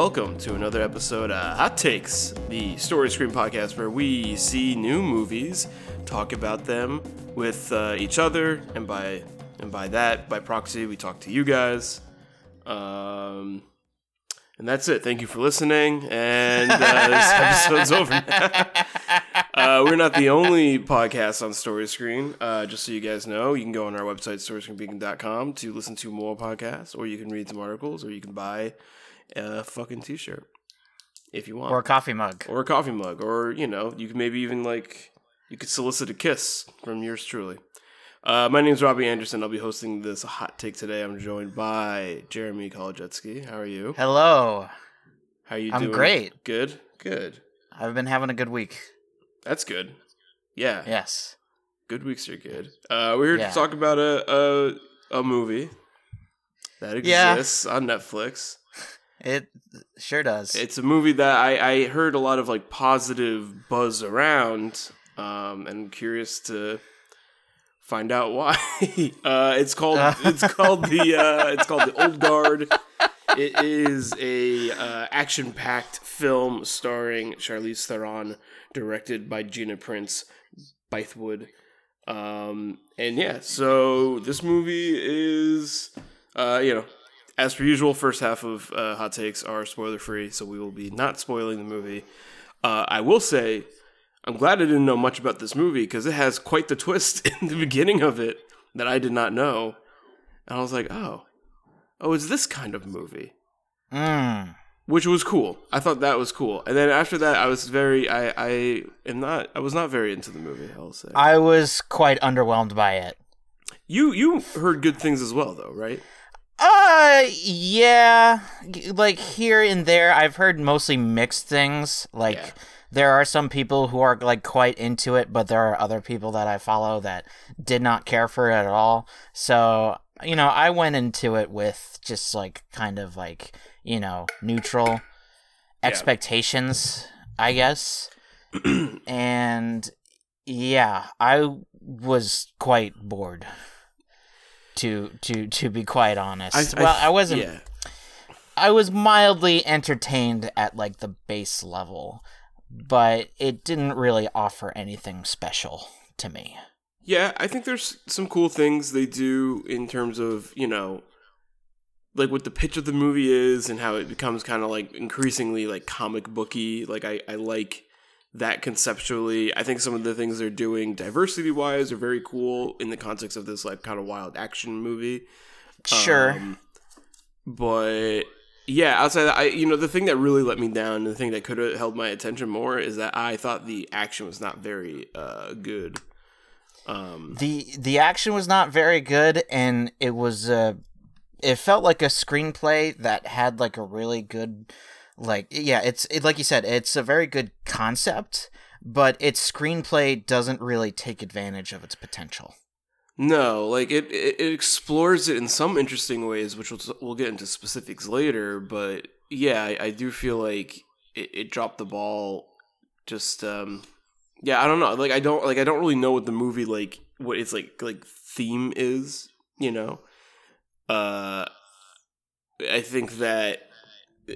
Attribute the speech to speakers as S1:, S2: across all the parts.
S1: Welcome to another episode of Hot Takes, the story screen podcast where we see new movies, talk about them with uh, each other, and by and by that, by proxy, we talk to you guys. Um, and that's it. Thank you for listening. And uh, this episode's over. Uh, we're not the only podcast on Story Screen. Uh, just so you guys know, you can go on our website, storyscreenbeacon.com, to listen to more podcasts, or you can read some articles, or you can buy a fucking t shirt if you want.
S2: or a coffee mug.
S1: or a coffee mug. Or, you know, you can maybe even, like, you could solicit a kiss from yours truly. Uh, my is Robbie Anderson. I'll be hosting this hot take today. I'm joined by Jeremy Kolajetsky. How are you?
S2: Hello.
S1: How are you
S2: I'm
S1: doing?
S2: great.
S1: Good? Good.
S2: I've been having a good week.
S1: That's good. Yeah.
S2: Yes.
S1: Good weeks are good. Uh, we're here
S2: Yeah.
S1: to talk about a, a a movie that
S2: Yeah.
S1: exists on Netflix.
S2: It sure does.
S1: It's a movie that I, I heard a lot of like positive buzz around, um, and I'm curious to find out why. uh, it's called it's called the uh, it's called the Old Guard. It is a uh, action packed film starring Charlize Theron, directed by Gina Prince Bythewood. Um, and yeah, so this movie is, uh, you know, as per usual, first half of uh, hot takes are spoiler free, so we will be not spoiling the movie. Uh, I will say, I'm glad I didn't know much about this movie because it has quite the twist in the beginning of it that I did not know, and I was like, oh, oh, it's this kind of movie,
S2: mm.
S1: which was cool. I thought that was cool, and then after that, I was very, I, I am not, I was not very into the movie. I'll say.
S2: I was quite underwhelmed by it.
S1: you you heard good things as well, though, right?
S2: Uh, yeah. Like here and there, I've heard mostly mixed things. Like
S1: Yeah.
S2: there are some people who are like quite into it, but there are other people that I follow that did not care for it at all. So you know, I went into it with just like kind of like you know neutral expectations, I guess. and yeah, I was quite bored. To to to be quite honest, well, I wasn't.
S1: Yeah,
S2: I was mildly entertained at like the base level, but it didn't really offer anything special to me.
S1: yeah. I think there's some cool things they do in terms of you know, like what the pitch of the movie is and how it becomes kind of like increasingly like comic booky. Like I I like that conceptually. I think some of the things they're doing diversity wise are very cool in the context of this like kind of wild action movie.
S2: Sure.
S1: Um, but yeah, outside that, I you know the thing that really let me down, the thing that could have held my attention more is that I thought the action was not very uh, good. Um,
S2: the the action was not very good and it was uh it felt like a screenplay that had like a really good like yeah it's it, like you said it's a very good concept but its screenplay doesn't really take advantage of its potential
S1: no, like it, it, explores it in some interesting ways, which we'll, we'll get into specifics later. But yeah, I, I do feel like it, it dropped the ball. Just um, yeah, I don't know. Like I don't like I don't really know what the movie like what its like like theme is. You know, uh, I think that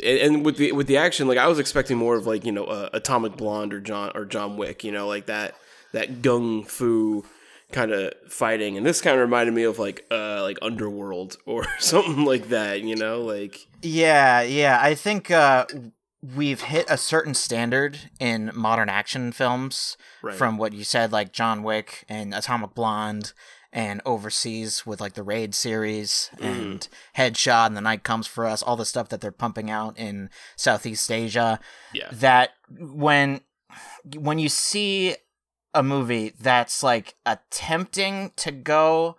S1: and, and with the with the action, like I was expecting more of like you know uh, Atomic Blonde or John or John Wick. You know, like that that gung fu kind of fighting, and this kind of reminded me of like uh like Underworld or something like that. You know, like
S2: Yeah, yeah. I think uh, we've hit a certain standard in modern action films
S1: Right.
S2: from what you said, like John Wick and Atomic Blonde, and overseas with like the Raid series and Headshot and The Night Comes for Us, all the stuff that they're pumping out in Southeast Asia.
S1: yeah,
S2: That when when you see a movie that's like attempting to go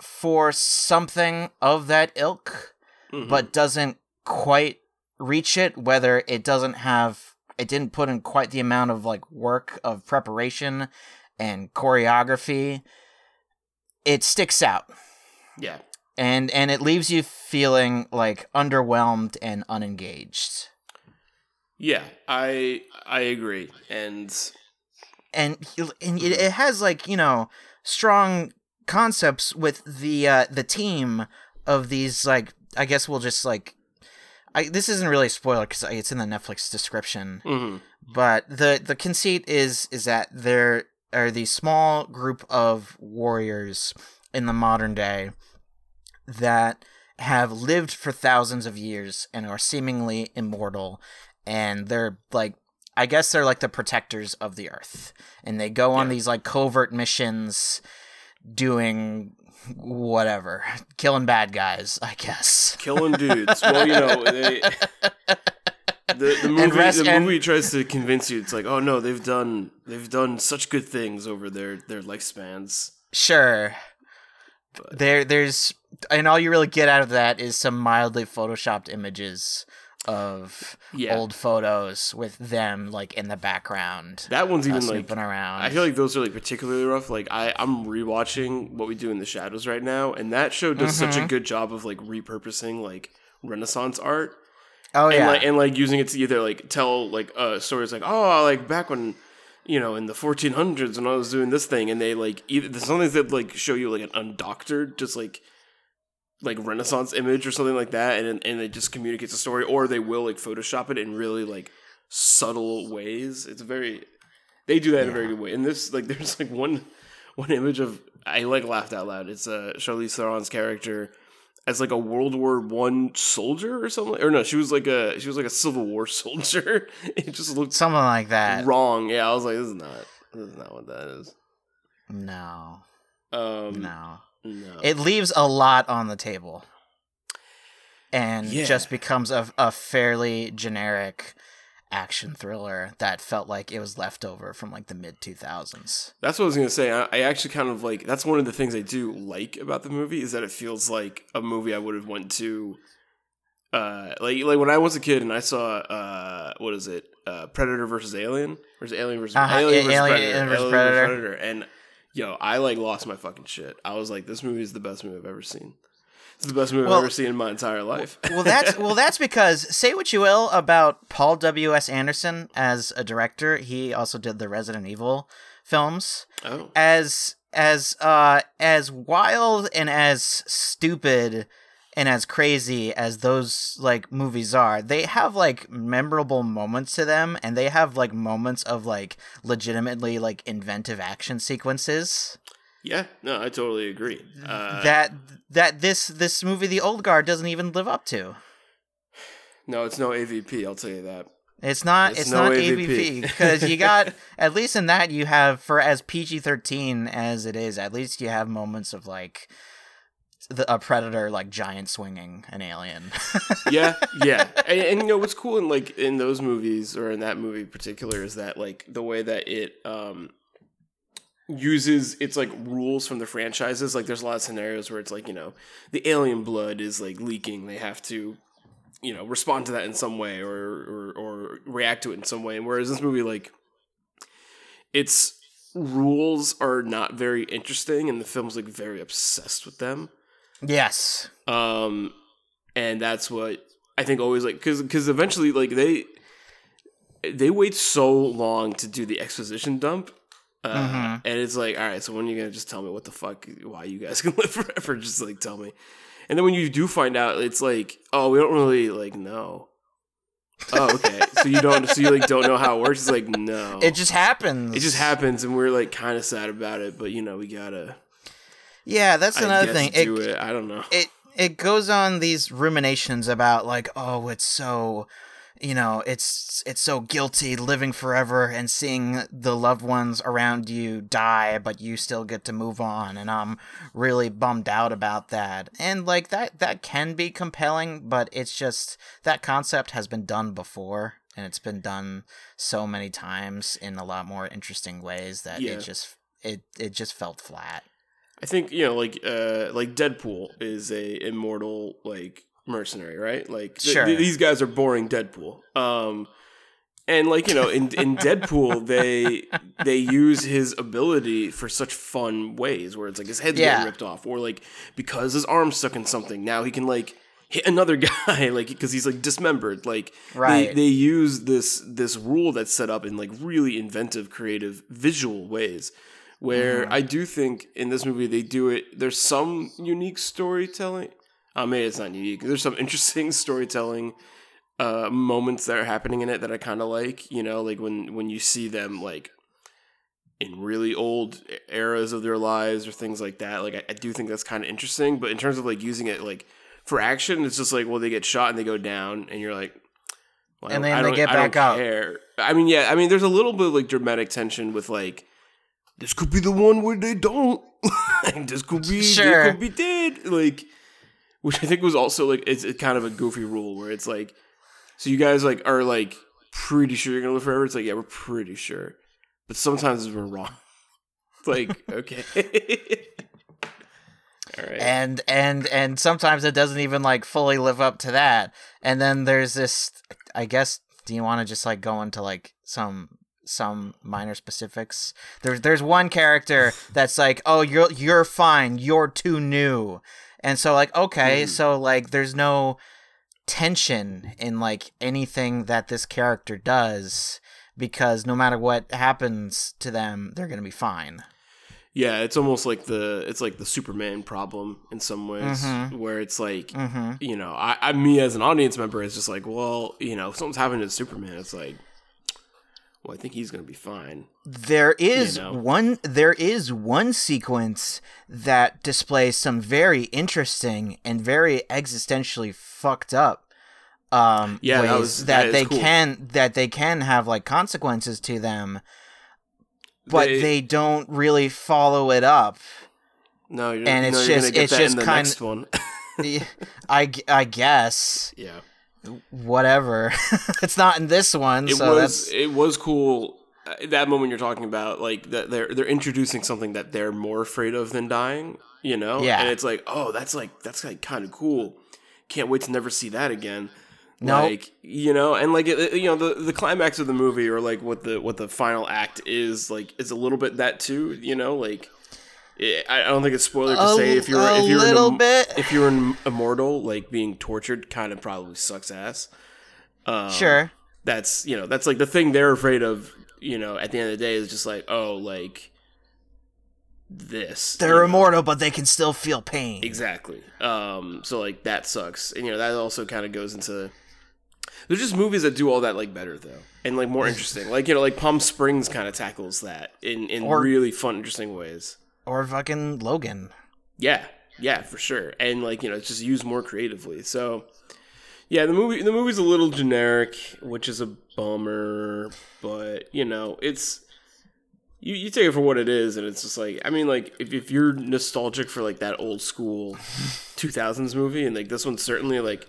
S2: for something of that ilk
S1: Mhm.
S2: but doesn't quite reach it whether it doesn't have it didn't put in quite the amount of like work of preparation and choreography it sticks out.
S1: Yeah,
S2: and and it leaves you feeling like underwhelmed and unengaged.
S1: Yeah. I I agree, and
S2: and and it, it has like you know strong concepts with the uh the team of these like I guess we'll just like I this isn't really a spoiler because it's in the Netflix description.
S1: hmm
S2: But the the conceit is is that there are the small group of warriors in the modern day that have lived for thousands of years and are seemingly immortal and they're like I guess they're like the protectors of the earth and they go on
S1: Yeah.
S2: these like covert missions doing whatever killing bad guys I guess
S1: Killing dudes. well, you know, they, the the movie
S2: rest-
S1: the
S2: and-
S1: tries to convince you. It's like, oh no, they've done they've done such good things over their their lifespans.
S2: Sure.
S1: But-
S2: There, there's, and all you really get out of that is some mildly photoshopped images of
S1: Yeah.
S2: old photos with them like in the background,
S1: That one's
S2: uh,
S1: even like
S2: around.
S1: I feel like those are like particularly rough. Like I, I'm rewatching what we do in the shadows right now, and that show does such a
S2: Mhm.
S1: good job of like repurposing like Renaissance art
S2: oh
S1: and
S2: yeah,
S1: like and like using it to either like tell like uh stories like oh like back when you know in the 1400s when I was doing this thing, and they like either there's some things that like show you like an undoctored just like like Renaissance image or something like that, and and it just communicates a story, or they will like Photoshop it in really like subtle ways. It's very they do that in a very good way. And this like there's like one one image of I like laughed out loud. It's uh Charlize Theron's character as like a World War One soldier or something. Or no, she was like a she was like a Civil War soldier. it just looked
S2: something like that.
S1: wrong. Yeah, I was like, this is not this is not what that is.
S2: No,
S1: Um,
S2: no,
S1: no.
S2: it leaves a lot on the table, and
S1: Yeah.
S2: just becomes a a fairly generic action thriller that felt like it was left over from like the mid two thousands.
S1: That's what I was gonna say. I, I actually kind of like. That's one of the things I do like about the movie is that it feels like a movie I would have went to. Uh, like like when I was a kid and I saw uh, what is it? Uh, Predator versus Alien versus Alien versus
S2: Uh-huh,
S1: Alien,
S2: yeah,
S1: versus,
S2: Alien
S1: Predator,
S2: versus
S1: Alien
S2: Predator.
S1: Predator, and yo, I like lost my fucking shit. I was like, this movie is the best movie I've ever seen. It's the best movie
S2: Well-
S1: I've ever seen in my entire life.
S2: well that's well that's because say what you will about Paul W S Anderson as a director he also did the Resident Evil films.
S1: Oh,
S2: as as uh as wild and as stupid and as crazy as those like movies are they have like memorable moments to them and they have like moments of like legitimately like inventive action sequences
S1: yeah, no, I totally agree. Uh,
S2: that that this this movie the old guard doesn't even live up to
S1: no, it's no AVP. I'll tell you that.
S2: It's not.
S1: It's
S2: It's,
S1: no
S2: not
S1: AVP.
S2: Because you got at least in that you have for as PG thirteen as it is. At least you have moments of like the, a predator like giant swinging an alien.
S1: yeah, yeah, and, and you know what's cool in like in those movies or in that movie in particular is that like the way that it um uses its like rules from the franchises. Like there's a lot of scenarios where it's like you know the alien blood is like leaking. They have to you know respond to that in some way or or, or react to it in some way. And whereas this movie like its rules are not very interesting, and the film's like very obsessed with them.
S2: yes.
S1: um and that's what i think always like because because eventually like they they wait so long to do the exposition dump uh,
S2: Mhm.
S1: and it's like all right so when are you gonna just tell me what the fuck why you guys can live forever? Just like tell me. And then when you do find out it's like oh we don't really like know. Oh okay. So you don't so you like don't know how it works? It's like no.
S2: It just happens.
S1: it just happens and we're like kind of sad about it but you know we gotta
S2: Yeah, that's
S1: I
S2: another thing. It,
S1: it. I don't know.
S2: it it goes on these ruminations about like oh it's so you know it's it's so guilty living forever and seeing the loved ones around you die but you still get to move on and i'm really bummed out about that and like that that can be compelling but it's just that concept has been done before and it's been done so many times in a lot more interesting ways that
S1: Yeah.
S2: it just it it just felt flat
S1: I think you know, like, uh, like Deadpool is a immortal like mercenary, right? Like, th-
S2: Sure.
S1: th- these guys are boring Deadpool. Um, and like you know, in in Deadpool, they they use his ability for such fun ways, where it's like his head's
S2: Yeah.
S1: getting ripped off, or like because his arm's stuck in something, now he can like hit another guy, like because he's like dismembered. Like,
S2: Right.
S1: they they use this this rule that's set up in like really inventive, creative, visual ways where
S2: Mm-hmm.
S1: I do think in this movie they do it. There's some unique storytelling. Uh, maybe it's not unique. There's some interesting storytelling uh, moments that are happening in it that I kind of like. You know, like when when you see them like in really old eras of their lives or things like that. Like I, I do think that's kind of interesting. But in terms of like using it like for action, it's just like well they get shot and they go down, and you're like. Well,
S2: And then they get
S1: I
S2: back up.
S1: care. I mean, yeah. I mean, there's a little bit of like dramatic tension with like this could be the one where they don't. This could be
S2: Sure.
S1: they could be dead. Like, which I think was also like it's, it's kind of a goofy rule where it's like, so you guys like are like pretty sure you're gonna live forever. It's like yeah, we're pretty sure, but sometimes we're wrong. It's like okay, all right.
S2: and and and sometimes it doesn't even like fully live up to that and then there's this i guess do you want to just like go into like some some minor specifics there's there's one character that's like oh you're you're fine you're too new and so like okay
S1: Hmm.
S2: so like there's no tension in like anything that this character does because no matter what happens to them they're gonna be fine
S1: Yeah, it's almost like the it's like the Superman problem in some ways,
S2: Mhm.
S1: where it's like
S2: mm-hmm
S1: you know, I, I me as an audience member is just like, well, you know, if something's happening to Superman, it's like, well, I think he's gonna be fine.
S2: There is
S1: You know?
S2: one there is one sequence that displays some very interesting and very existentially fucked up um
S1: Yeah, that
S2: ways
S1: was-
S2: that
S1: that is
S2: they
S1: cool.
S2: can that they can have like consequences to them but
S1: They-
S2: they, don't really follow it up
S1: No, you're,
S2: and
S1: no,
S2: it's
S1: you're
S2: just- it's just
S1: the
S2: kind-
S1: next one.
S2: I guess
S1: yeah,
S2: whatever it's not in this one
S1: it
S2: so
S1: was
S2: that's
S1: it was cool. uh, That moment you're talking about, like that they're they're introducing something that they're more afraid of than dying. You know,
S2: Yeah.
S1: and it's like, oh, that's like that's like kind of cool. Can't wait to never see that again.
S2: No.
S1: like you know, and like it, you know, the the climax of the movie or like what the what the final act is like is a little bit that too. You know, like I I don't think it's spoiler to
S2: A-
S1: say if you're if you're an
S2: little
S1: im-
S2: bit.
S1: if you're an immortal, like being tortured, kind of probably sucks ass. Um,
S2: sure
S1: that's you know that's like the thing they're afraid of you know at the end of the day is just like oh like this
S2: they're
S1: know?
S2: immortal but they can still feel pain
S1: exactly um so like that sucks and you know that also kind of goes into there's just movies that do all that like better though and like more interesting like you know like palm springs kind of tackles that in in
S2: Or-
S1: really fun interesting ways
S2: or fucking logan.
S1: Yeah yeah for sure. And like you know it's just used more creatively. So yeah the movie the movie's a little generic which is a bummer but you know it's you, you take it for what it is and it's just like i mean like if, if you're nostalgic for like that old school 2000s movie and like this one's certainly like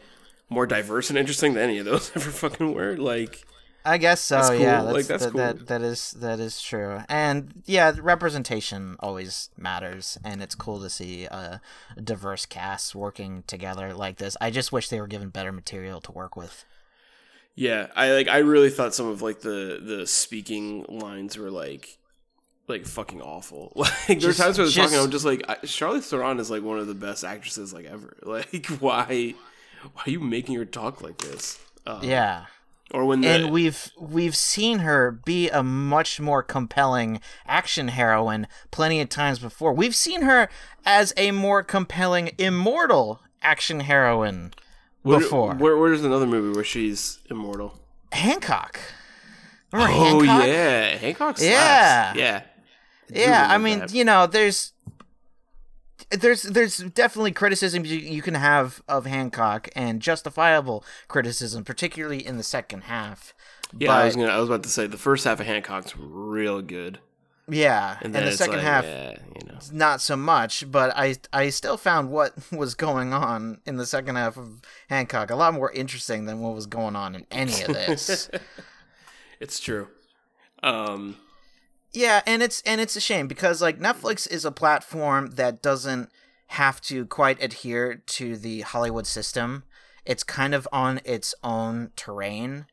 S1: more diverse and interesting than any of those ever fucking were like
S2: I guess so.
S1: That's cool.
S2: Yeah,
S1: Like,
S2: that's,
S1: that's
S2: that,
S1: cool.
S2: that that is that is true. And yeah, representation always matters, and it's cool to see a diverse cast working together like this. I just wish they were given better material to work with.
S1: Yeah, I like. I really thought some of like the the speaking lines were like, like fucking awful. Like there
S2: Just-
S1: were times where they're talking, I'm just like, I, Charlize Theron is like one of the best actresses like ever. Like, why, why are you making her talk like this? Um,
S2: Yeah.
S1: Or when the
S2: and we've we've seen her be a much more compelling action heroine plenty of times before. We've seen her as a more compelling immortal action heroine
S1: where,
S2: before.
S1: Where, where's another movie where she's immortal?
S2: Hancock. Remember
S1: oh
S2: Hancock?
S1: yeah, Hancock. Slaps.
S2: Yeah.
S1: yeah,
S2: Yeah, I mean,
S1: that.
S2: you know, there's there's there's definitely criticism you, you can have of Hancock and justifiable criticism, particularly in the second half.
S1: yeah. I was gonna. I was about to say the first half of Hancock's real good,
S2: Yeah,
S1: and
S2: and, the second
S1: like,
S2: half
S1: yeah, you know.
S2: not so much, but I I still found what was going on in the second half of Hancock a lot more interesting than what was going on in any of this.
S1: It's true. Um,
S2: yeah, and it's and it's a shame because like Netflix is a platform that doesn't have to quite adhere to the Hollywood system. It's kind of on its own terrain,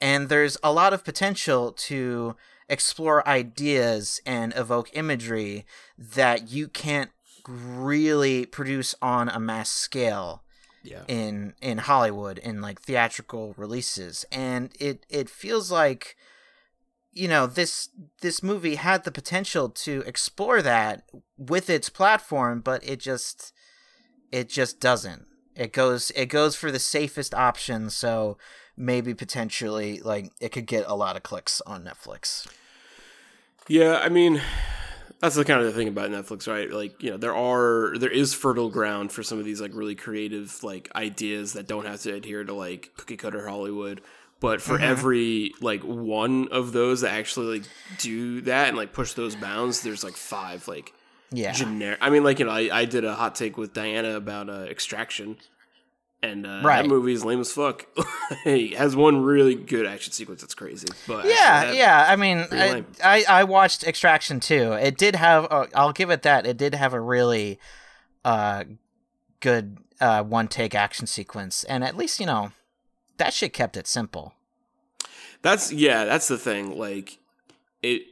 S2: and there's a lot of potential to explore ideas and evoke imagery that you can't really produce on a mass scale
S1: yeah.
S2: in in Hollywood in like theatrical releases and it it feels like you know this this movie had the potential to explore that with its platform but it just it just doesn't It goes it goes for the safest option, so maybe potentially like it could get a lot of clicks on Netflix.
S1: Yeah, I mean, that's the kind of the thing about Netflix, right? Like, you know, there are there is fertile ground for some of these like really creative like ideas that don't have to adhere to like cookie cutter Hollywood. But for every like one of those that actually like do that and like push those bounds, there's like five like
S2: Yeah.
S1: generic. I mean, like you know, I, I did a hot take with Diana about uh, Extraction, and uh,
S2: Right.
S1: that movie is lame as fuck. it has one really good action sequence that's crazy, but
S2: yeah,
S1: that-
S2: yeah. I mean, I. I I watched Extraction too. It did have. Uh, I'll give it that. It did have a really, uh, good uh one take action sequence, and at least you know, that shit kept it simple.
S1: That's yeah, that's the thing. Like it,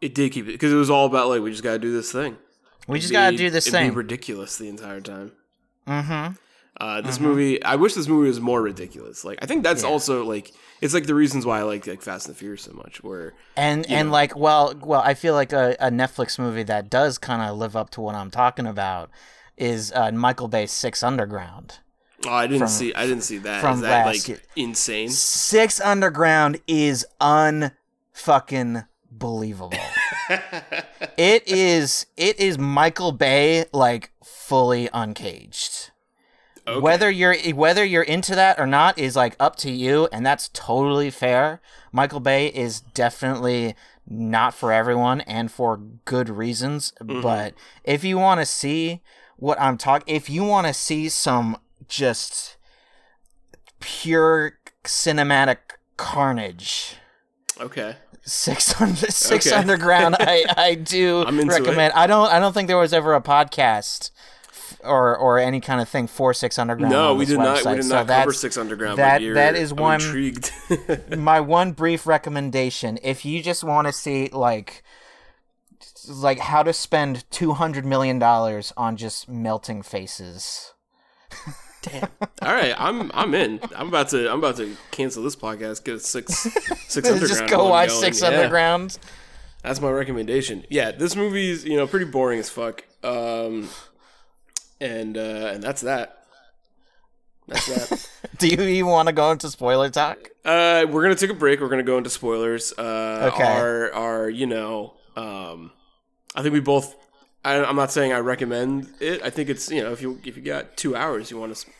S1: it did keep it because it was all about like we just gotta do this thing.
S2: We just
S1: Be-
S2: gotta do this thing.
S1: Be ridiculous the entire time.
S2: mm-hmm.
S1: Uh, this movie, I wish this movie was more ridiculous. Like I think that's
S2: Yeah.
S1: also like it's like the reasons why I like like Fast and the Furious so much. Where
S2: And and
S1: know.
S2: like well well I feel like a, a Netflix movie that does kind of live up to what I'm talking about is uh, Michael Bay's Six Underground.
S1: Oh, I didn't
S2: From-
S1: see, I didn't see that.
S2: from
S1: Is that
S2: last
S1: like
S2: year.
S1: insane?
S2: Six Underground is unfucking believable. it is it is Michael Bay like fully uncaged.
S1: Okay.
S2: Whether you're whether you're into that or not is like up to you, and that's totally fair. Michael Bay is definitely not for everyone, and for good reasons. Mm-hmm. But if you want to see what I'm talking, if you want to see some just pure cinematic carnage,
S1: okay,
S2: Six Hundred Six
S1: Okay.
S2: Underground. I I do recommend. I don't I don't think there was ever a podcast or or any kind of thing for Six Underground.
S1: no, we did not. We did
S2: So
S1: not cover Six Underground.
S2: that- that is
S1: I'm
S2: one-
S1: intrigued.
S2: my one brief recommendation. If you just want to see like like how to spend two hundred million dollars on just melting faces.
S1: All right, I'm I'm in. I'm about to I'm about to cancel this podcast. Get a six six underground.
S2: just go watch
S1: going.
S2: Six
S1: Yeah.
S2: Underground.
S1: That's my recommendation. Yeah, this movie's you know pretty boring as fuck. Um, and uh, and that's that. That's that.
S2: Do you even want to go into spoiler talk?
S1: uh, we're gonna take a break. We're gonna go into spoilers. Uh,
S2: Okay.
S1: Our our you know um, I think we both. I, I'm not saying I recommend it. I think it's you know if you if you got two hours you want to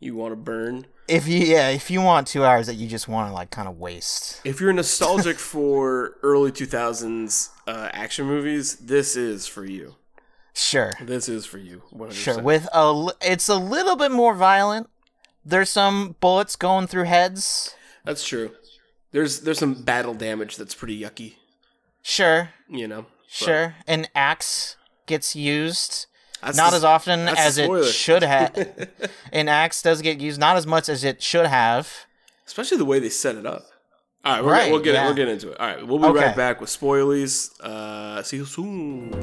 S1: you want to burn.
S2: If you yeah, if you want two hours that you just want to like kind of waste.
S1: If you're nostalgic for early 2000s uh, action movies, this is for you.
S2: Sure.
S1: This is for you. 100%.
S2: Sure, with a, it's a little bit more violent. There's some bullets going through heads.
S1: That's true. There's there's some battle damage that's pretty yucky,
S2: Sure,
S1: you know. But
S2: sure. An axe gets used,
S1: that's
S2: not as often as it should have. An axe does get used, not as much as it should have.
S1: especially the way they set it up. All right, we're
S2: Right,
S1: gonna, we'll get
S2: yeah.
S1: we'll get into it. All right, we'll be
S2: Okay.
S1: right back with spoilies. Uh, see you soon.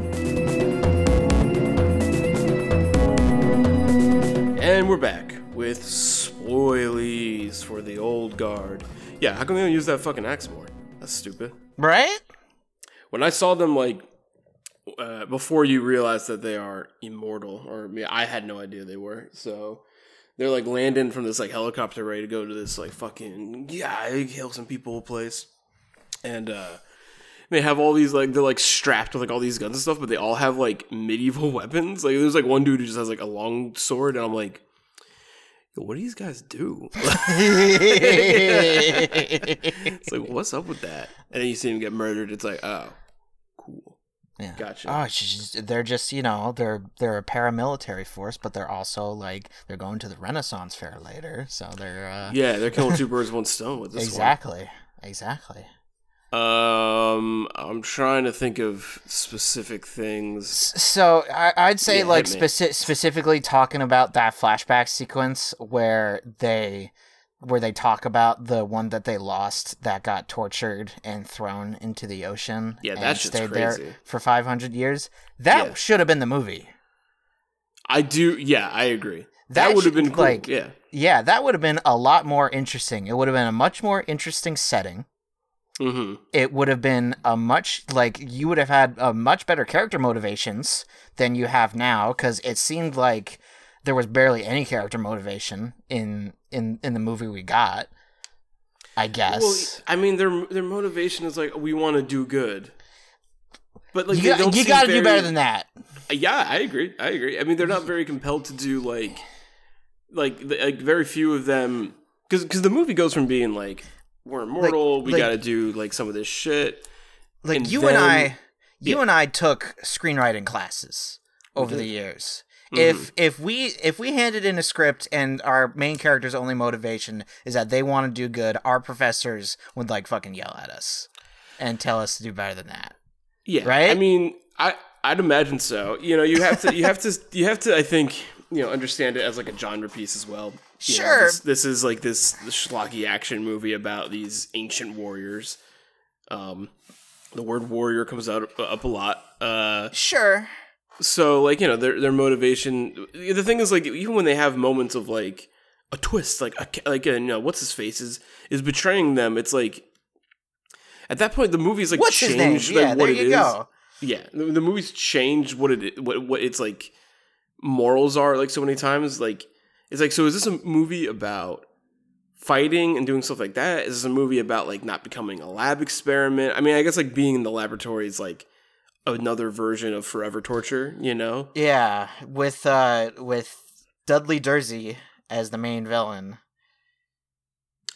S1: And we're back with spoilies for the old guard. Yeah, how come they don't use that fucking axe more? That's stupid.
S2: Right?
S1: when I saw them like uh, before you realize that they are immortal, or I, mean, I had no idea they were. So they're like landing from this like helicopter ready to go to this like fucking yeah, kill some people place, and uh, they have all these like they're like strapped with like all these guns and stuff, but they all have like medieval weapons. Like there's like one dude who just has like a long sword, and I'm like. What do these guys do? it's like, what's up with that? And then you see him get murdered. It's like, oh.
S2: Yeah.
S1: Gotcha.
S2: Oh, just, they're just you know they're they're a paramilitary force, but they're also like they're going to the Renaissance fair later, so they're uh,
S1: Yeah, they're killing two birds with one stone with this
S2: exactly, exactly.
S1: one. Um, I'm trying to think of specific things.
S2: So I, I'd say
S1: Yeah,
S2: like speci- specifically talking about that flashback sequence where they where they talk about the one that they lost that got tortured and thrown into the ocean.
S1: Yeah,
S2: and
S1: that
S2: stayed
S1: crazy.
S2: there for 500 years. That
S1: Yeah.
S2: should have been the movie.
S1: I do. Yeah, I agree.
S2: That
S1: That, would have been cool.
S2: like-
S1: yeah,
S2: Yeah, that would have been a lot more interesting. It would have been a much more interesting setting.
S1: mm-hmm.
S2: It would have been a much like you would have had a much better character motivations than you have now because it seemed like there was barely any character motivation in in in the movie we got. I guess.
S1: Well, I mean, their their motivation is like we want to do good, but like
S2: you got, you
S1: seem
S2: got to do better than that.
S1: Uh, yeah, I agree. I agree. I mean, they're not very compelled to do like, like, like very few of them, because because the movie goes from being like we're immortal, we
S2: like-
S1: got to do like some of this shit.
S2: Like
S1: And
S2: you
S1: then-
S2: and I, you
S1: yeah.
S2: and I took screenwriting classes over the years.
S1: Mhm.
S2: If if we if we handed in a script and our main character's only motivation is that they want to do good, our professors would like fucking yell at us and tell us to do better than that.
S1: Yeah,
S2: Right?
S1: I mean, I I'd imagine so. You know, you have to you have to you have to I think you know understand it as like a genre piece as well. You know,
S2: Sure.
S1: this, this is like this, this schlocky action movie about these ancient warriors. Um, the word warrior comes out up a lot. Uh,
S2: Sure.
S1: So like you know their their motivation. The thing is like even when they have moments of like a twist, like a, like you know what's his face is is betraying them. It's like. At that point, the movie's like
S2: What's
S1: changed
S2: Yeah,
S1: like, what
S2: there
S1: it
S2: you
S1: is.
S2: go.
S1: Yeah, the, the movie's changed what it what what its like morals are like so many times. Like it's like so is this a movie about fighting and doing stuff like that? Is this a movie about like not becoming a lab experiment? I mean, I guess like being in the laboratory is like another version of forever torture. You know?
S2: Yeah, with uh with Dudley Dursey as the main villain.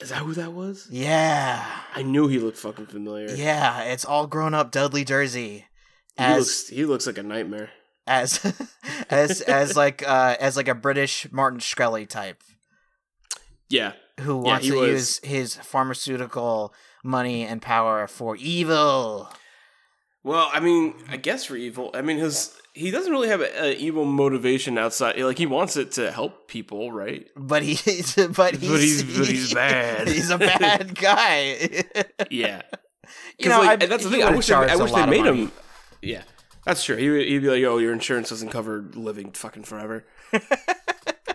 S1: Is that who that was?
S2: Yeah.
S1: I knew he looked fucking familiar.
S2: Yeah, it's all grown up Dudley Dursey
S1: he
S2: as
S1: looks he looks like a nightmare.
S2: as as as like uh as like a British Martin Shkreli type
S1: Yeah,
S2: who
S1: Yeah,
S2: wants
S1: he
S2: to
S1: was-
S2: use his pharmaceutical money and power for evil.
S1: Well, I mean, I guess for evil. I mean, his he doesn't really have an evil motivation outside. Like he wants it to help people, right?
S2: But he but he's
S1: he's- but he's bad.
S2: he's a bad guy.
S1: Yeah,
S2: you know,
S1: like,
S2: I,
S1: and that's the thing. I wish they,
S2: charged
S1: wish they made
S2: money.
S1: him. Yeah, that's true. He would, he'd be like, "Oh, your insurance doesn't cover living fucking forever."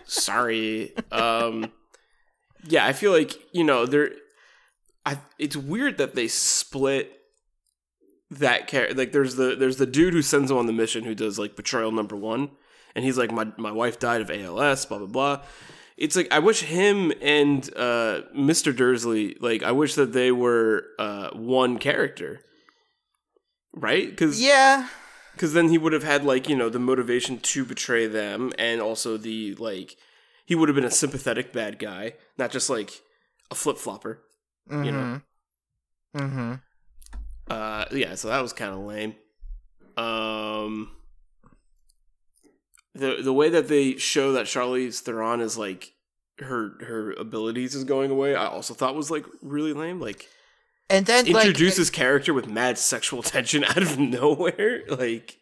S1: Sorry. Um, yeah, I feel like you know they're. I it's weird that they split that character. Like, there's the there's the dude who sends him on the mission who does like betrayal number one, and he's like, "My my wife died of ALS." Blah blah blah. It's like I wish him and uh, Mr. Dursley, like I wish that they were uh, one character, right? Because
S2: Yeah.
S1: because then he would have had like you know the motivation to betray them and also the like he would have been a sympathetic bad guy not just like a flip-flopper
S2: Mm-hmm.
S1: you know
S2: Mm-hmm.
S1: Uh yeah so that was kind of lame. Um the the way that they show that Charlize Theron is like her her abilities is going away I also thought was like really lame. Like
S2: And then like
S1: introduce character with mad sexual tension out of nowhere. Like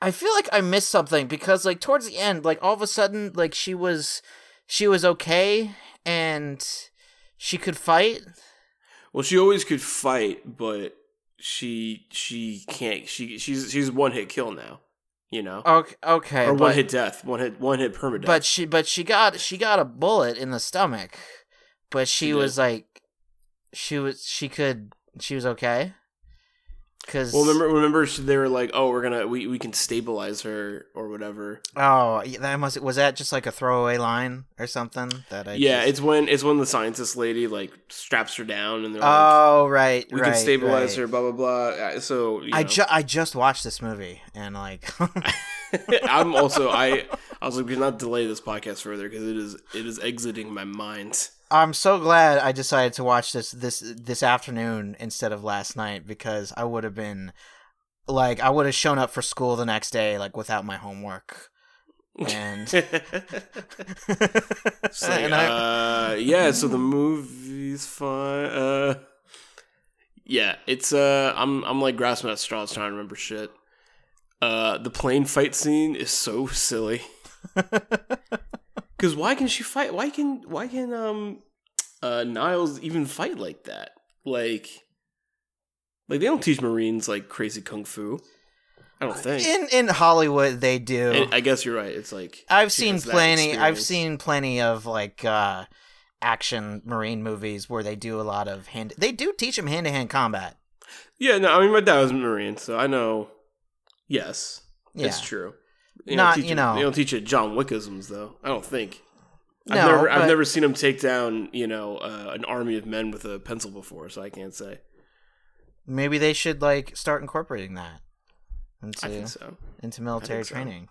S2: I feel like I missed something because like towards the end, like all of a sudden, like she was she was okay and she could fight.
S1: Well, she always could fight, but she she can't. She she's she's one hit kill now. You know,
S2: Okay, okay,
S1: or
S2: but,
S1: one hit death, one hit one hit permadeath.
S2: but she but she got she got a bullet in the stomach, but she,
S1: She
S2: was
S1: did.
S2: like she was she could she was okay. Cause
S1: well, remember remember they were like, oh, we're gonna we, we can stabilize her or whatever.
S2: oh that must was that just like a throwaway line or something that I
S1: yeah,
S2: just-
S1: it's when it's when the scientist lady like straps her down and they're like,
S2: oh right
S1: we
S2: right,
S1: can stabilize
S2: right.
S1: her, blah blah blah. So you
S2: I
S1: know.
S2: ju- I just watched this movie and like
S1: I'm also I I was like, we cannot delay this podcast further because it is it is exiting my mind.
S2: I'm so glad I decided to watch this this this afternoon instead of last night because I would have been like I would have shown up for school the next day like without my homework. And And I-
S1: uh, yeah, so the movie's fine. Uh, yeah, it's uh, I'm I'm like grasping at straws trying to remember shit. Uh, the plane fight scene is so silly. Because why can she fight? Why can why can um, uh, Niles even fight like that? Like, like they don't teach Marines like crazy kung fu. I don't think.
S2: in in Hollywood they do.
S1: And I guess you're right. It's like
S2: I've seen plenty I've seen plenty of like uh action marine movies where they do a lot of hand they do teach them hand-to-hand combat.
S1: Yeah, no, I mean my dad was a Marine, so I know. Yes,
S2: Yeah.
S1: it's true. They don't
S2: you know.
S1: They don't teach you John Wickisms though. I don't think.
S2: No,
S1: I've never, I've never seen him take down, you know, uh, an army of men with a pencil before, so I can't say.
S2: Maybe they should like start incorporating that into
S1: so.
S2: into military
S1: so.
S2: training.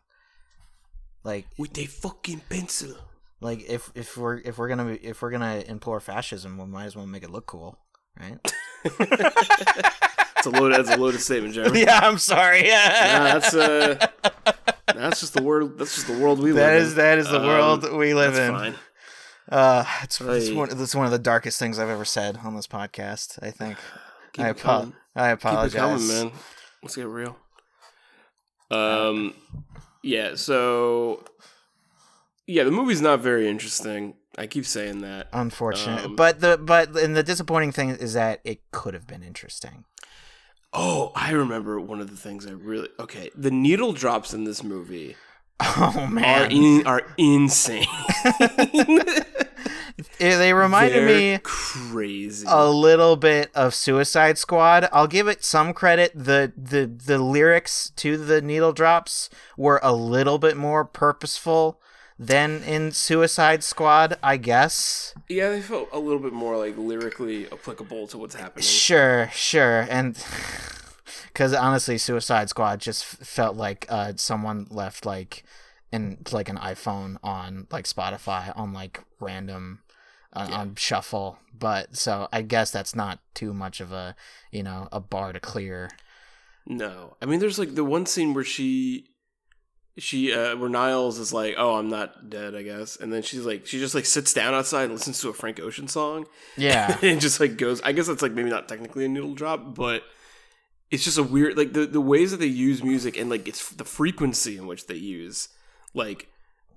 S2: Like
S1: With a fucking pencil.
S2: like if if we're if we're gonna if we're gonna implore fascism, we might as well make it look cool, right?
S1: It's a loaded. That's a loaded statement, Jeremy.
S2: yeah, I'm sorry.
S1: Nah, that's uh, that's just the world. That's just the world we live
S2: that
S1: in.
S2: is that is the
S1: Um,
S2: world we live
S1: That's
S2: in.
S1: fine.
S2: Uh, it's, it's, one, it's one of the darkest things I've ever said on this podcast. I think.
S1: Keep
S2: I, apo-. I
S1: Keep it
S2: apologize.
S1: coming, man. Let's get real. Um, yeah. So, yeah, the movie's not very interesting. I keep saying that.
S2: Unfortunate,
S1: Um,
S2: but the but and the disappointing thing is that it could have been interesting.
S1: Oh, I remember one of the things I really okay. The needle drops in this movie
S2: Oh
S1: are
S2: man,
S1: in, are insane.
S2: They reminded
S1: They're
S2: me
S1: crazy.
S2: a little bit of Suicide Squad. I'll give it some credit. the the The lyrics to the needle drops were a little bit more purposeful than in Suicide Squad, I guess.
S1: yeah, they felt a little bit more like lyrically applicable to what's happening.
S2: Sure, sure, and because honestly, Suicide Squad just felt like uh, someone left like in like an iPhone on like Spotify on like random uh, on shuffle. But so I guess that's not too much of a you know a bar to clear.
S1: No, I mean, there's like the one scene where she, she, uh, where Niles is like, "Oh, I'm not dead, I guess," and then she's like, she just like sits down outside and listens to a Frank Ocean song,
S2: Yeah,
S1: and just like goes. I guess that's like maybe not technically a needle drop, but it's just a weird like the the ways that they use music and like it's the frequency in which they use like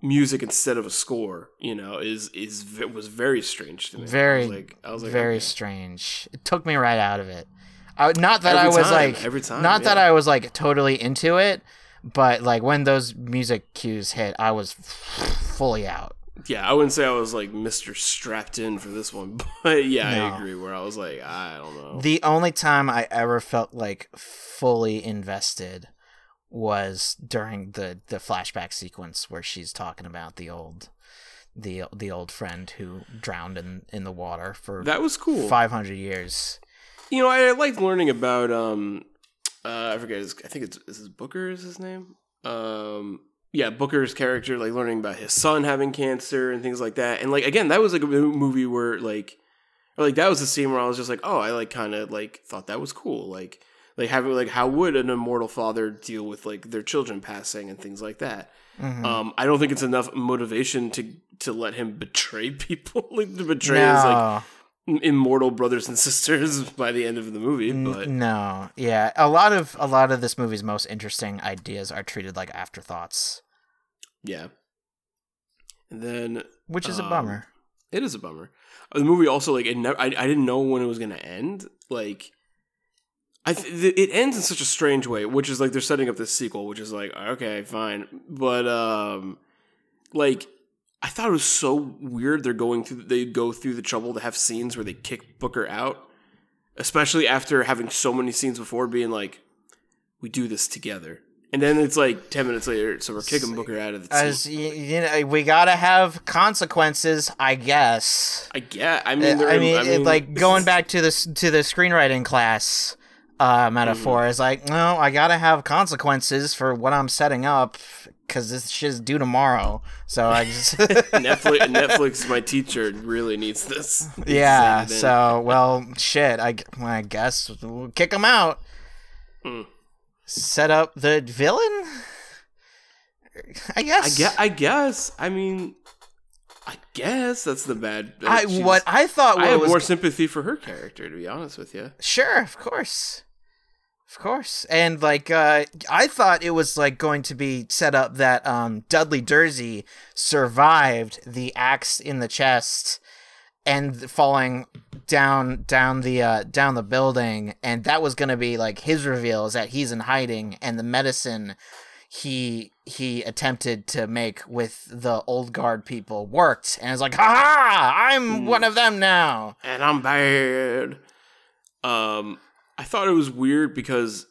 S1: music instead of a score. You know, is is was very strange to me. I
S2: very
S1: was like, I was like,
S2: very
S1: okay.
S2: strange. It took me right out of it. I, not that
S1: Every
S2: I was
S1: time,
S2: like
S1: every time,
S2: not that. I was like totally into it, but like when those music cues hit, I was fully out.
S1: Yeah, I wouldn't say I was like Mr. Strapped in for this one, but yeah,
S2: No.
S1: I agree. Where I was like, I don't know.
S2: The only time I ever felt like fully invested was during the the flashback sequence where she's talking about the old the the old friend who drowned in in the water for
S1: that was cool.
S2: 500 years.
S1: You know, I, I liked learning about um, uh, I forget. His, I think it's is Booker is his name. Um, yeah, Booker's character, like learning about his son having cancer and things like that. And like again, that was like a movie where like, or like that was the scene where I was just like, oh, I like kind of like thought that was cool. Like like having like how would an immortal father deal with like their children passing and things like that.
S2: Mhm.
S1: Um, I don't think it's enough motivation to to let him betray people, like to betray his like
S2: no.
S1: Immortal brothers and sisters by the end of the movie. But
S2: no, yeah, a lot of a lot of this movie's most interesting ideas are treated like afterthoughts,
S1: yeah, and then
S2: which is a
S1: Um,
S2: bummer.
S1: it is a bummer. The movie also like it never. I, I didn't know when it was gonna end. Like, I th- it ends in such a strange way, which is like they're setting up this sequel, which is like okay, fine, but um, like. I thought it was so weird. They're going through. They go through the trouble to have scenes where they kick Booker out, especially after having so many scenes before, being like, "We do this together," and then it's like ten minutes later, so we're kicking Booker out of the
S2: As
S1: team.
S2: you know, we gotta have consequences, I guess.
S1: I get. I mean, they're-
S2: I mean, like going back to this to the screenwriting class uh, metaphor
S1: Mm-hmm.
S2: is like, no, I gotta have consequences for what I'm setting up because this shit's due tomorrow. So I just
S1: Netflix, Netflix, my teacher really needs this.
S2: Yeah.
S1: send it in.
S2: So well, shit. I I guess we'll kick him out.
S1: Mm.
S2: Set up the villain. I
S1: I
S2: guess.
S1: guess, I guess. I mean, I guess that's the bad.
S2: I
S1: she's-
S2: what I thought
S1: I have
S2: was
S1: more sympathy for her character, to be honest with you.
S2: Sure, of course. Of course. And like uh I thought it was like going to be set up that um Dudley Dursey survived the axe in the chest and falling down down the uh down the building and that was going to be like his reveal is that he's in hiding and the medicine he he attempted to make with the old guard people worked and it's like ha ha I'm one of them now.
S1: And I'm bad. Um, I thought it was weird because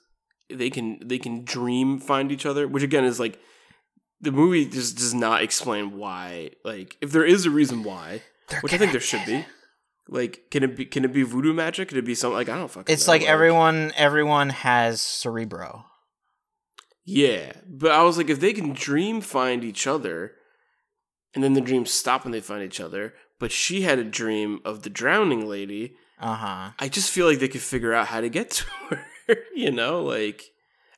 S1: they can they can dream find each other, which again is like the movie just does not explain why. Like, if there is a reason why,
S2: They're
S1: which I think there should be. Like, can it be? Can it be voodoo magic? Can it be something like I don't fucking.
S2: It's
S1: know,
S2: like everyone everyone has cerebro.
S1: Yeah, but I was like, if they can dream find each other, and then the dreams stop when they find each other, but she had a dream of the drowning lady.
S2: Uh huh.
S1: I just feel like they could figure out how to get to her. you know, like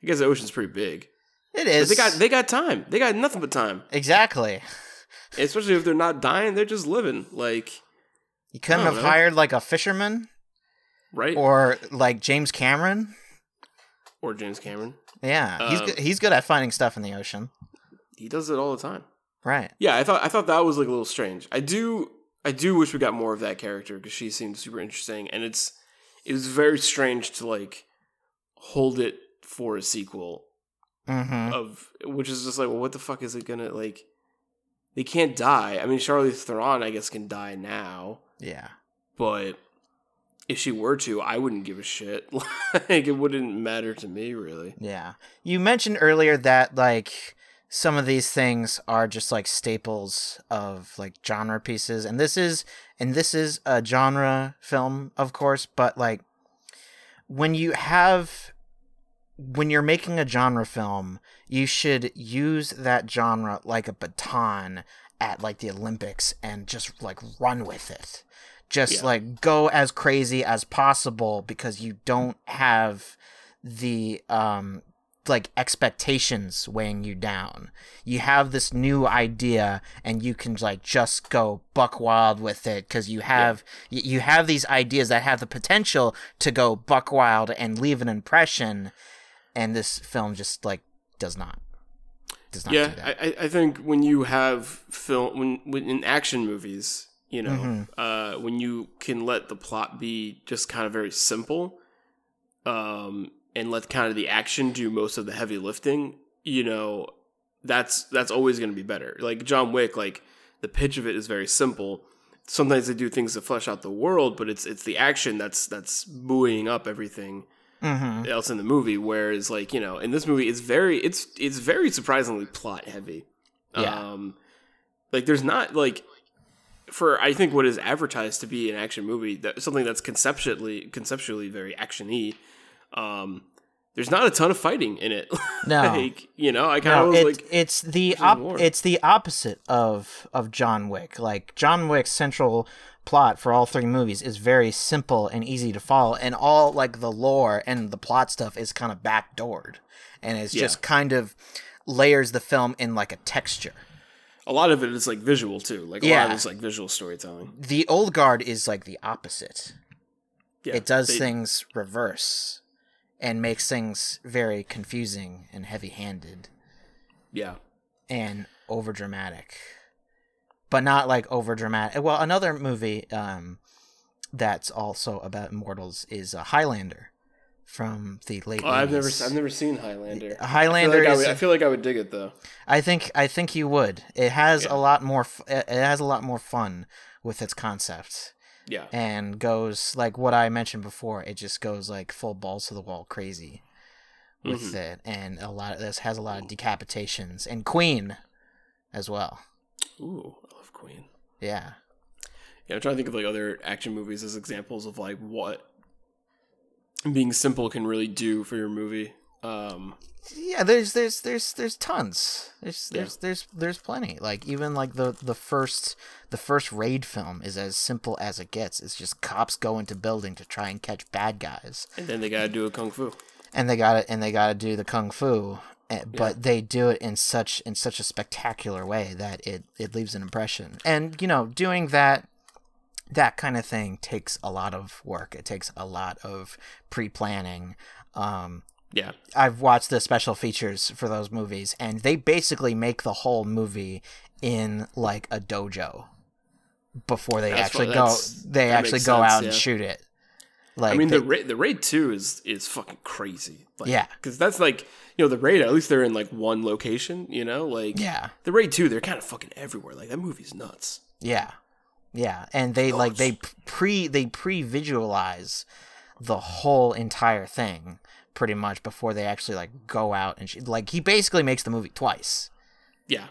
S1: I guess the ocean's pretty big.
S2: It is.
S1: But they got they got time. They got nothing but time.
S2: exactly.
S1: Especially if they're not dying, they're just living. Like
S2: You couldn't have
S1: know.
S2: hired like a fisherman
S1: right or,
S2: like James Cameron.
S1: Or James Cameron.
S2: Yeah, he's
S1: Um,
S2: good, he's good at finding stuff in the ocean.
S1: He does it all the time.
S2: Right.
S1: Yeah, I thought I thought that was like a little strange. I do I do wish we got more of that character because she seemed super interesting, and it's it was very strange to like hold it for a sequel
S2: Mm-hmm.
S1: of which is just like, well, what the fuck is it gonna like? They can't die. I mean, Charlize Theron, I guess, can die now,
S2: Yeah.
S1: but if she were to, I wouldn't give a shit. like, it wouldn't matter to me, really.
S2: Yeah. You mentioned earlier that like some of these things are just like staples of like genre pieces and this is and this is a genre film of course, but like when you have when you're making a genre film, you should use that genre like a baton at like the Olympics and just like run with it. Just
S1: Yeah.
S2: like go as crazy as possible because you don't have the um like expectations weighing you down. You have this new idea and you can like just go buck wild with it cuz you have y you have these ideas that have the potential to go buck wild and leave an impression and this film just like does not does not
S1: yeah,
S2: do that.
S1: I, I- think when you have film when, when in action movies, you know,
S2: Mhm.
S1: uh, when you can let the plot be just kind of very simple, um, and let kind of the action do most of the heavy lifting, you know, that's that's always going to be better. Like John Wick, like the pitch of it is very simple. Sometimes they do things to flesh out the world, but it's it's the action that's that's buoying up everything
S2: Mhm.
S1: else in the movie. Whereas, like you know, in this movie, it's very it's it's very surprisingly plot heavy.
S2: Yeah.
S1: Um, like there's not like for I think what is advertised to be an action movie that something that's conceptually conceptually very actiony. Um, there's not a ton of fighting in it.
S2: No.
S1: like, you know, I kind of
S2: No, it,
S1: like,
S2: it's the op- it's the opposite of of John Wick. Like John Wick's central plot for all three movies is very simple and easy to follow, and all like the lore and the plot stuff is kind of backdoored, and it's
S1: Yeah.
S2: just kind of layers the film in like a texture.
S1: a lot of it is like visual too. Like a lot of it's like visual storytelling.
S2: The old guard is like the opposite.
S1: Yeah,
S2: it does
S1: they-
S2: things reverse and makes things very confusing and heavy-handed.
S1: Yeah,
S2: and over dramatic but not like over dramatic well another movie um that's also about immortals is uh, highlander from the late
S1: oh, I've never I've never seen Highlander. I feel,
S2: highlander
S1: like I,
S2: is
S1: would, I feel like I would dig it though.
S2: I think i think you would it has
S1: Yeah.
S2: a lot more it it has a lot more fun with its concept
S1: Yeah,
S2: and goes like what i mentioned before it just goes like full balls to the wall crazy with
S1: Mhm.
S2: it and a lot of this has a lot of decapitations and queen as well
S1: Ooh, I love Queen.
S2: yeah
S1: Yeah, I'm trying to think of like other action movies as examples of like what being simple can really do for your movie. Um,
S2: yeah there's there's there's there's tons. There's
S1: Yeah.
S2: there's there's there's plenty. Like even like the the first the first raid film is as simple as it gets. It's just cops go into building to try and catch bad guys.
S1: And then they gotta do a kung fu.
S2: and they got to and they got to do the kung fu eh, but they do it in such in such a spectacular way that it it leaves an impression. And you know doing that that kind of thing takes a lot of work. It takes a lot of pre-planning. Um
S1: Yeah,
S2: I've watched the special features for those movies, and they basically make the whole movie in like a dojo before they
S1: That's
S2: actually
S1: what-
S2: go. They actually go
S1: sense,
S2: out and shoot it. Like
S1: I mean
S2: they-
S1: the raid the raid two is is fucking crazy. Like,
S2: Yeah.
S1: because that's like you know the raid. At least they're in like one location. You know, like
S2: yeah,
S1: the raid two, they're kind of fucking everywhere. Like that movie's nuts.
S2: yeah, yeah, and they like they pre they pre visualize the whole entire thing pretty much before they actually like go out and sh- like he basically makes the movie twice.
S1: Yeah.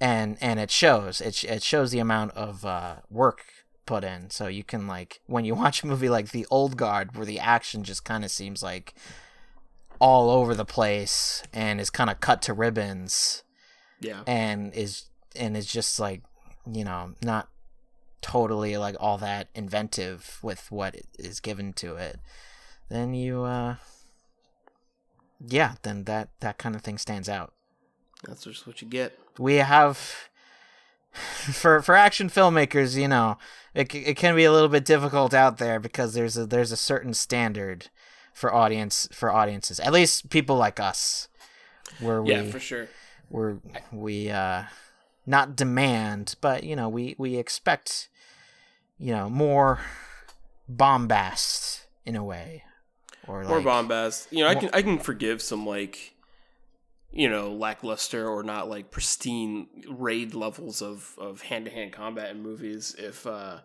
S2: and and it shows it it shows the amount of uh, work put in. So you can like when you watch a movie like The Old Guard, where the action just kind of seems like all over the place and is kind of cut to ribbons
S1: Yeah.
S2: and is and is just like you know not totally like all that inventive with what is given to it then you uh yeah then that that kind of thing stands out
S1: That's just what you get.
S2: we have for for action filmmakers you know it, it can be a little bit difficult out there because there's a there's a certain standard for audience for audiences at least people like us where we
S1: Yeah, for sure.
S2: we're we uh not demand but you know we we expect you know more bombast in a way or
S1: More
S2: like
S1: bombast. You know, I can I can forgive some like you know, lackluster or not like pristine raid levels of of hand to hand combat in movies if uh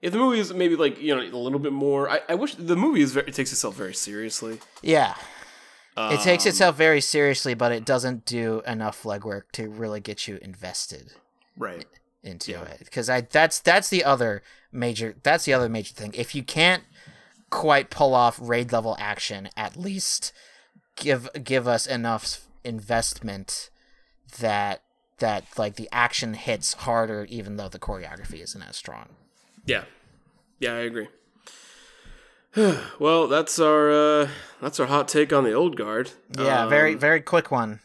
S1: if the movie is maybe like, you know, a little bit more I, I wish the movie is very, it takes itself very seriously.
S2: yeah it takes
S1: Um,
S2: itself very seriously but it doesn't do enough legwork to really get you invested
S1: right.
S2: into
S1: Yeah.
S2: it because i that's that's the other major that's the other major thing if you can't quite pull off raid level action at least give give us enough investment that that like the action hits harder even though the choreography isn't as strong
S1: Yeah. Yeah, I agree. well, that's our uh that's our hot take on the old guard.
S2: yeah very
S1: Um,
S2: very quick one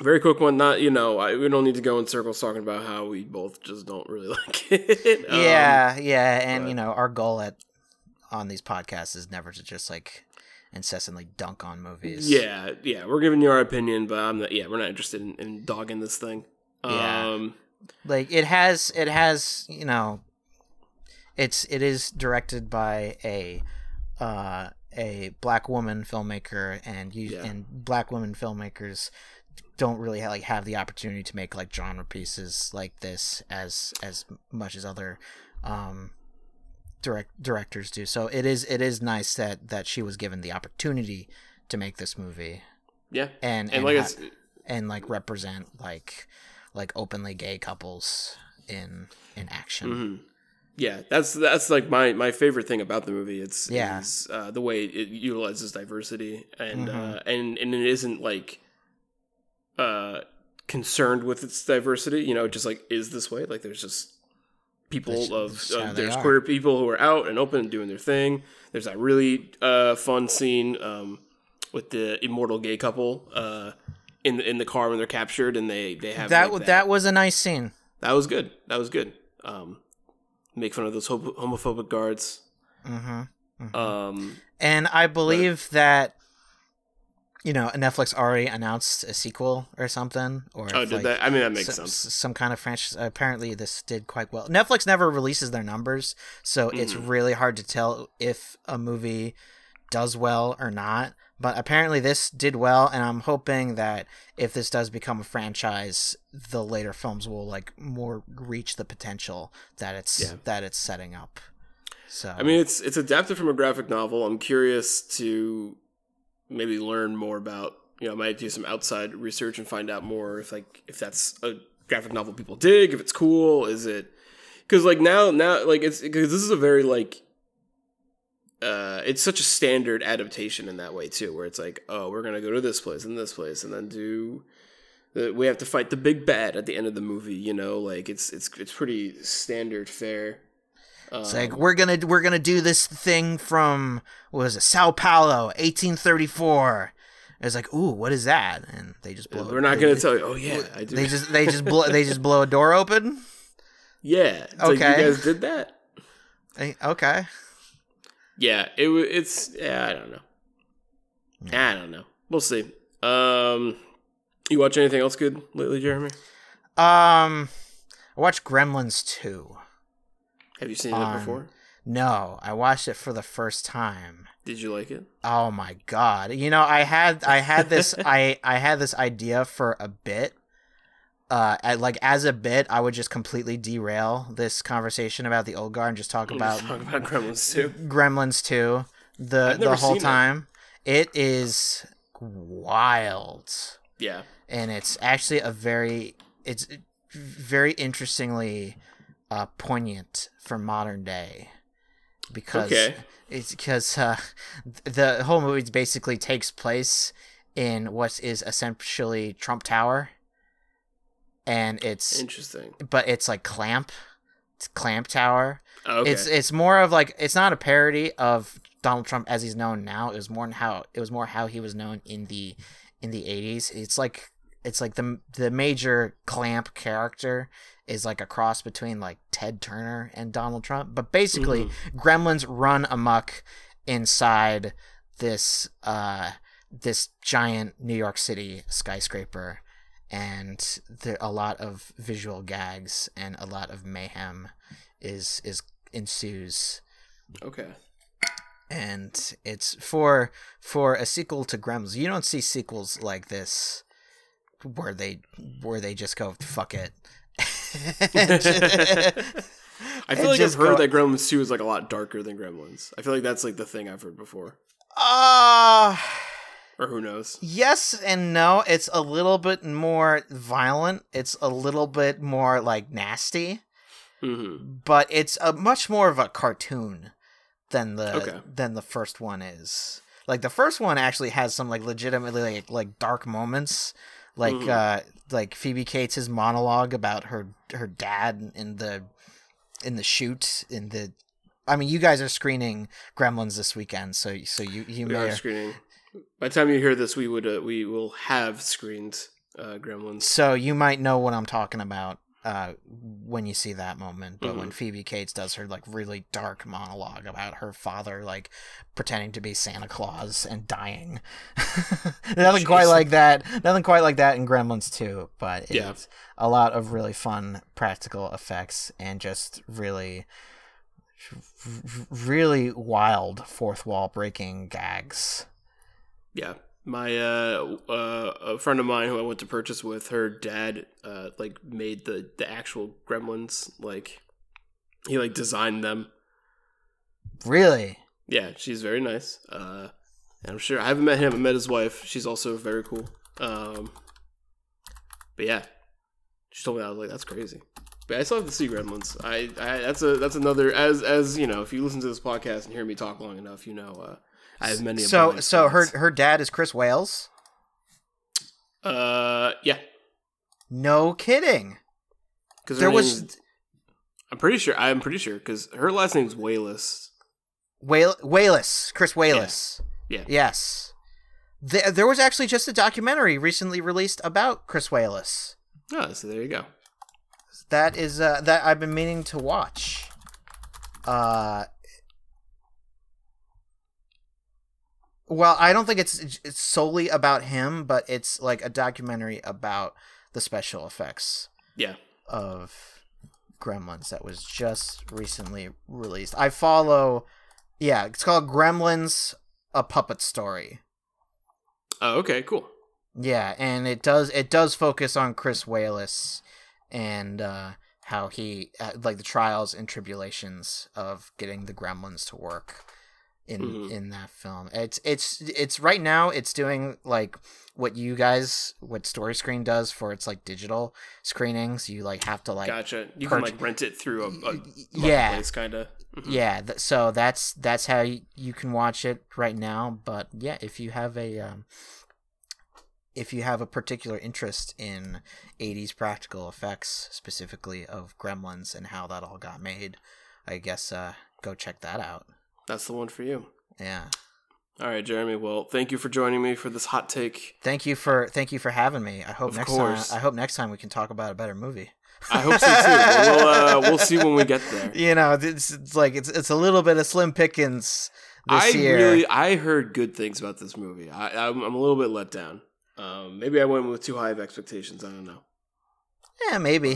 S1: very quick one. Not you know, I, we don't need to go in circles talking about how we both just don't really like it. Um,
S2: yeah yeah and
S1: but-
S2: you know our goal at on these podcasts is never to just like incessantly dunk on movies
S1: yeah, yeah. We're giving you our opinion, but I'm not. Yeah, we're not interested in, in dogging this thing.
S2: Yeah.
S1: Um,
S2: like it has it has you know it's it is directed by a uh a black woman filmmaker and you
S1: Yeah.
S2: and black women filmmakers don't really like have the opportunity to make like genre pieces like this as as much as other um direct directors do so it is it is nice that that she was given the opportunity to make this movie
S1: yeah,
S2: and
S1: and,
S2: and,
S1: like
S2: ha-
S1: it's
S2: and like represent like like openly gay couples in in action.
S1: mhm. yeah. That's that's like my my favorite thing about the movie. It's
S2: Yeah.
S1: is, uh, the way it utilizes diversity and
S2: Mhm.
S1: uh, and and it isn't like uh concerned with its diversity. You know, just like is this way. Like there's just people of
S2: they
S1: there's
S2: are.
S1: queer people who are out and open and doing their thing. There's that really uh, fun scene um, with the immortal gay couple uh, in the, in the car when they're captured and they they have
S2: that
S1: like,
S2: w that was a nice scene.
S1: that was good. That was good. Um, make fun of those homophobic guards.
S2: hmm
S1: Um,
S2: And I believe that you know Netflix already announced a sequel or something. Or
S1: oh, did
S2: like,
S1: that? I mean, that makes
S2: some,
S1: sense.
S2: some kind of franchise. Apparently, this did quite well. Netflix never releases their numbers, so it's
S1: Mhm.
S2: really hard to tell if a movie does well or not. But apparently, this did well, and I'm hoping that if this does become a franchise, the later films will like more reach the potential that it's
S1: Yeah.
S2: that it's setting up. So
S1: I mean, it's it's adapted from a graphic novel. I'm curious to maybe learn more about. You know, I might do some outside research and find out more if like if that's a graphic novel people dig. If it's cool, is it? Because like now, now like it's because this is a very like. Uh, it's such a standard adaptation in that way too, where it's like, oh, we're gonna go to this place and this place, and then do. The, we have to fight the big bad at the end of the movie. You know, like it's it's it's pretty standard fare.
S2: It's
S1: Um,
S2: like we're gonna we're gonna do this thing from what was it Sao Paulo, 1834. It's like, ooh, what is that? And they just blow.
S1: We're not
S2: they,
S1: going to tell you. Oh yeah, I do.
S2: They just they just blow they just blow a door open.
S1: yeah. It's like
S2: Okay.
S1: you guys did that.
S2: Eh, Okay.
S1: Yeah. It. It's. Yeah. I don't know. I don't know. We'll see. Um. You watch anything else good lately, Jeremy?
S2: Um, I watched Gremlins 2.
S1: Have you seen it
S2: Um,
S1: before?
S2: No, I watched it for the first time.
S1: Did you like it?
S2: Oh my god. You know, I had I had this I I had this idea for a bit. Uh I, like as a bit, I would just completely derail this conversation about the old guard and just talk about
S1: Talk about Gremlins too.
S2: Gremlins 2 the the whole
S1: seen it.
S2: time. It is wild.
S1: Yeah.
S2: and it's actually a very it's very interestingly uh, poignant for modern day because
S1: Okay.
S2: it's because uh, the whole movie basically takes place in what is essentially Trump Tower, and it's
S1: Interesting.
S2: but it's like Clamp, it's Clamp Tower.
S1: Okay.
S2: It's it's more of like it's not a parody of Donald Trump as he's known now. It was more how it was more how he was known in the in the eighties. It's like it's like the the major Clamp character is like a cross between like Ted Turner and Donald Trump. But basically, Gremlins run amok inside this uh this giant New York City skyscraper and there a lot of visual gags and a lot of mayhem is is ensues
S1: okay.
S2: and it's for for a sequel to Gremlins. You don't see sequels like this where they where they just go fuck it.
S1: I feel like I've heard
S2: go-
S1: that Gremlins 2 is like a lot darker than Gremlins. I feel like that's like the thing I've heard before.
S2: Uh
S1: Or who knows?
S2: yes and no. It's a little bit more violent. It's a little bit more like nasty.
S1: hmm
S2: but it's a much more of a cartoon than the
S1: Okay.
S2: than the first one is. Like the first one actually has some like legitimately like, like dark moments, like
S1: Mhm.
S2: uh like Phoebe Cates' monologue about her her dad in the in the shoot in the. I mean, you guys are screening Gremlins this weekend, so so you you
S1: We
S2: may
S1: are screening. By the time you hear this, we would uh, we will have screened uh, Gremlins.
S2: so you might know what I'm talking about uh, when you see that moment. But
S1: Mm-hmm.
S2: when Phoebe Cates does her like really dark monologue about her father like pretending to be Santa Claus and dying, nothing quite like that. Nothing quite like that in Gremlins too. but it's
S1: Yeah.
S2: a lot of really fun practical effects and just really. Really wild fourth wall breaking gags.
S1: Yeah, my uh, uh, a friend of mine who I went to purchase with, her dad uh, like made the the actual Gremlins. Like he like designed them.
S2: Really?
S1: Yeah, she's very nice. Uh, and I'm sure I haven't met him. I met his wife. She's also very cool. Um, but yeah, she told me that I was like, that's crazy. But I still have to see Gremlins. I, I that's a that's another as as you know if you listen to this podcast and hear me talk long enough, you know uh, I have many.
S2: So so her her dad is Chris Walas.
S1: uh yeah
S2: No kidding.
S1: because
S2: There was
S1: I'm pretty sure I'm pretty sure because her last name's Walas.
S2: Whale Walas, Chris Walas.
S1: Yeah.
S2: Yes. There, there was actually just a documentary recently released about Chris Walas.
S1: Oh, so there you go.
S2: That is uh, that I've been meaning to watch. Uh Well, I don't think it's, it's solely about him, but it's like a documentary about the special effects
S1: Yeah.
S2: of Gremlins that was just recently released. I follow, yeah, it's called Gremlins: A Puppet Story.
S1: Oh, okay, cool.
S2: Yeah, and it does it does focus on Chris Walas and uh, how he uh, like the trials and tribulations of getting the Gremlins to work in
S1: Mhm.
S2: in that film. It's it's it's right now it's doing like what you guys what Story Screen does for its like digital screenings. You like have to like
S1: Gotcha. You can like rent it through a, a
S2: yeah
S1: place kind of.
S2: yeah th- so that's that's how y- you can watch it right now but yeah if you have a um, if you have a particular interest in 80s practical effects specifically of gremlins and how that all got made i guess uh go check that out
S1: That's the one for you.
S2: yeah
S1: All right, Jeremy. Well, thank you for joining me for this hot take.
S2: thank you for thank you for having me i hope
S1: Of
S2: next
S1: course.
S2: time i hope next time we can talk about a better movie
S1: I hope so too. we'll uh, we'll see when we get there.
S2: you know it's, it's like it's it's a little bit of slim pickings this
S1: I
S2: year
S1: really I heard good things about this movie. I I'm, I'm a little bit let down. Um, maybe I went with too high of expectations. I don't know.
S2: yeah maybe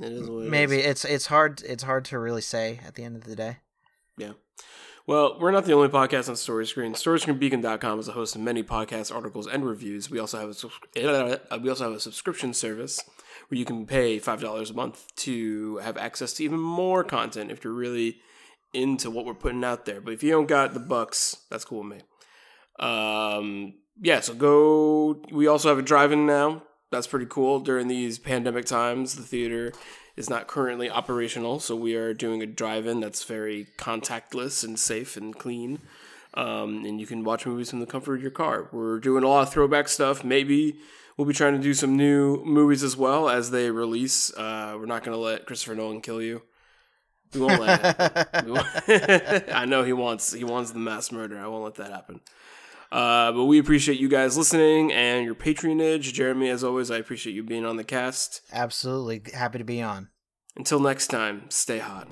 S1: It is it
S2: maybe
S1: is.
S2: it's it's hard it's hard to really say at the end of the day
S1: Well, we're not the only podcast on Story Screen. StoryScreenBeacon.com is a host of many podcasts, articles, and reviews. We also have a uh, we also have a subscription service where you can pay five dollars a month to have access to even more content if you're really into what we're putting out there. But if you don't got the bucks, that's cool with me. Um, yeah, so go. We also have a drive-in now. That's pretty cool. During these pandemic times, the theater is not currently operational, so we are doing a drive-in that's very contactless and safe and clean. Um, and you can watch movies from the comfort of your car. We're doing a lot of throwback stuff. Maybe we'll be trying to do some new movies as well as they release. Uh, we're not going to let Christopher Nolan kill you. We won't let. we won't- I know he wants he wants the mass murder. I won't let that happen. Uh, but we appreciate you guys listening and your patronage. Jeremy, as always, I appreciate you being on the cast.
S2: Absolutely happy to be on.
S1: Until next time, stay hot.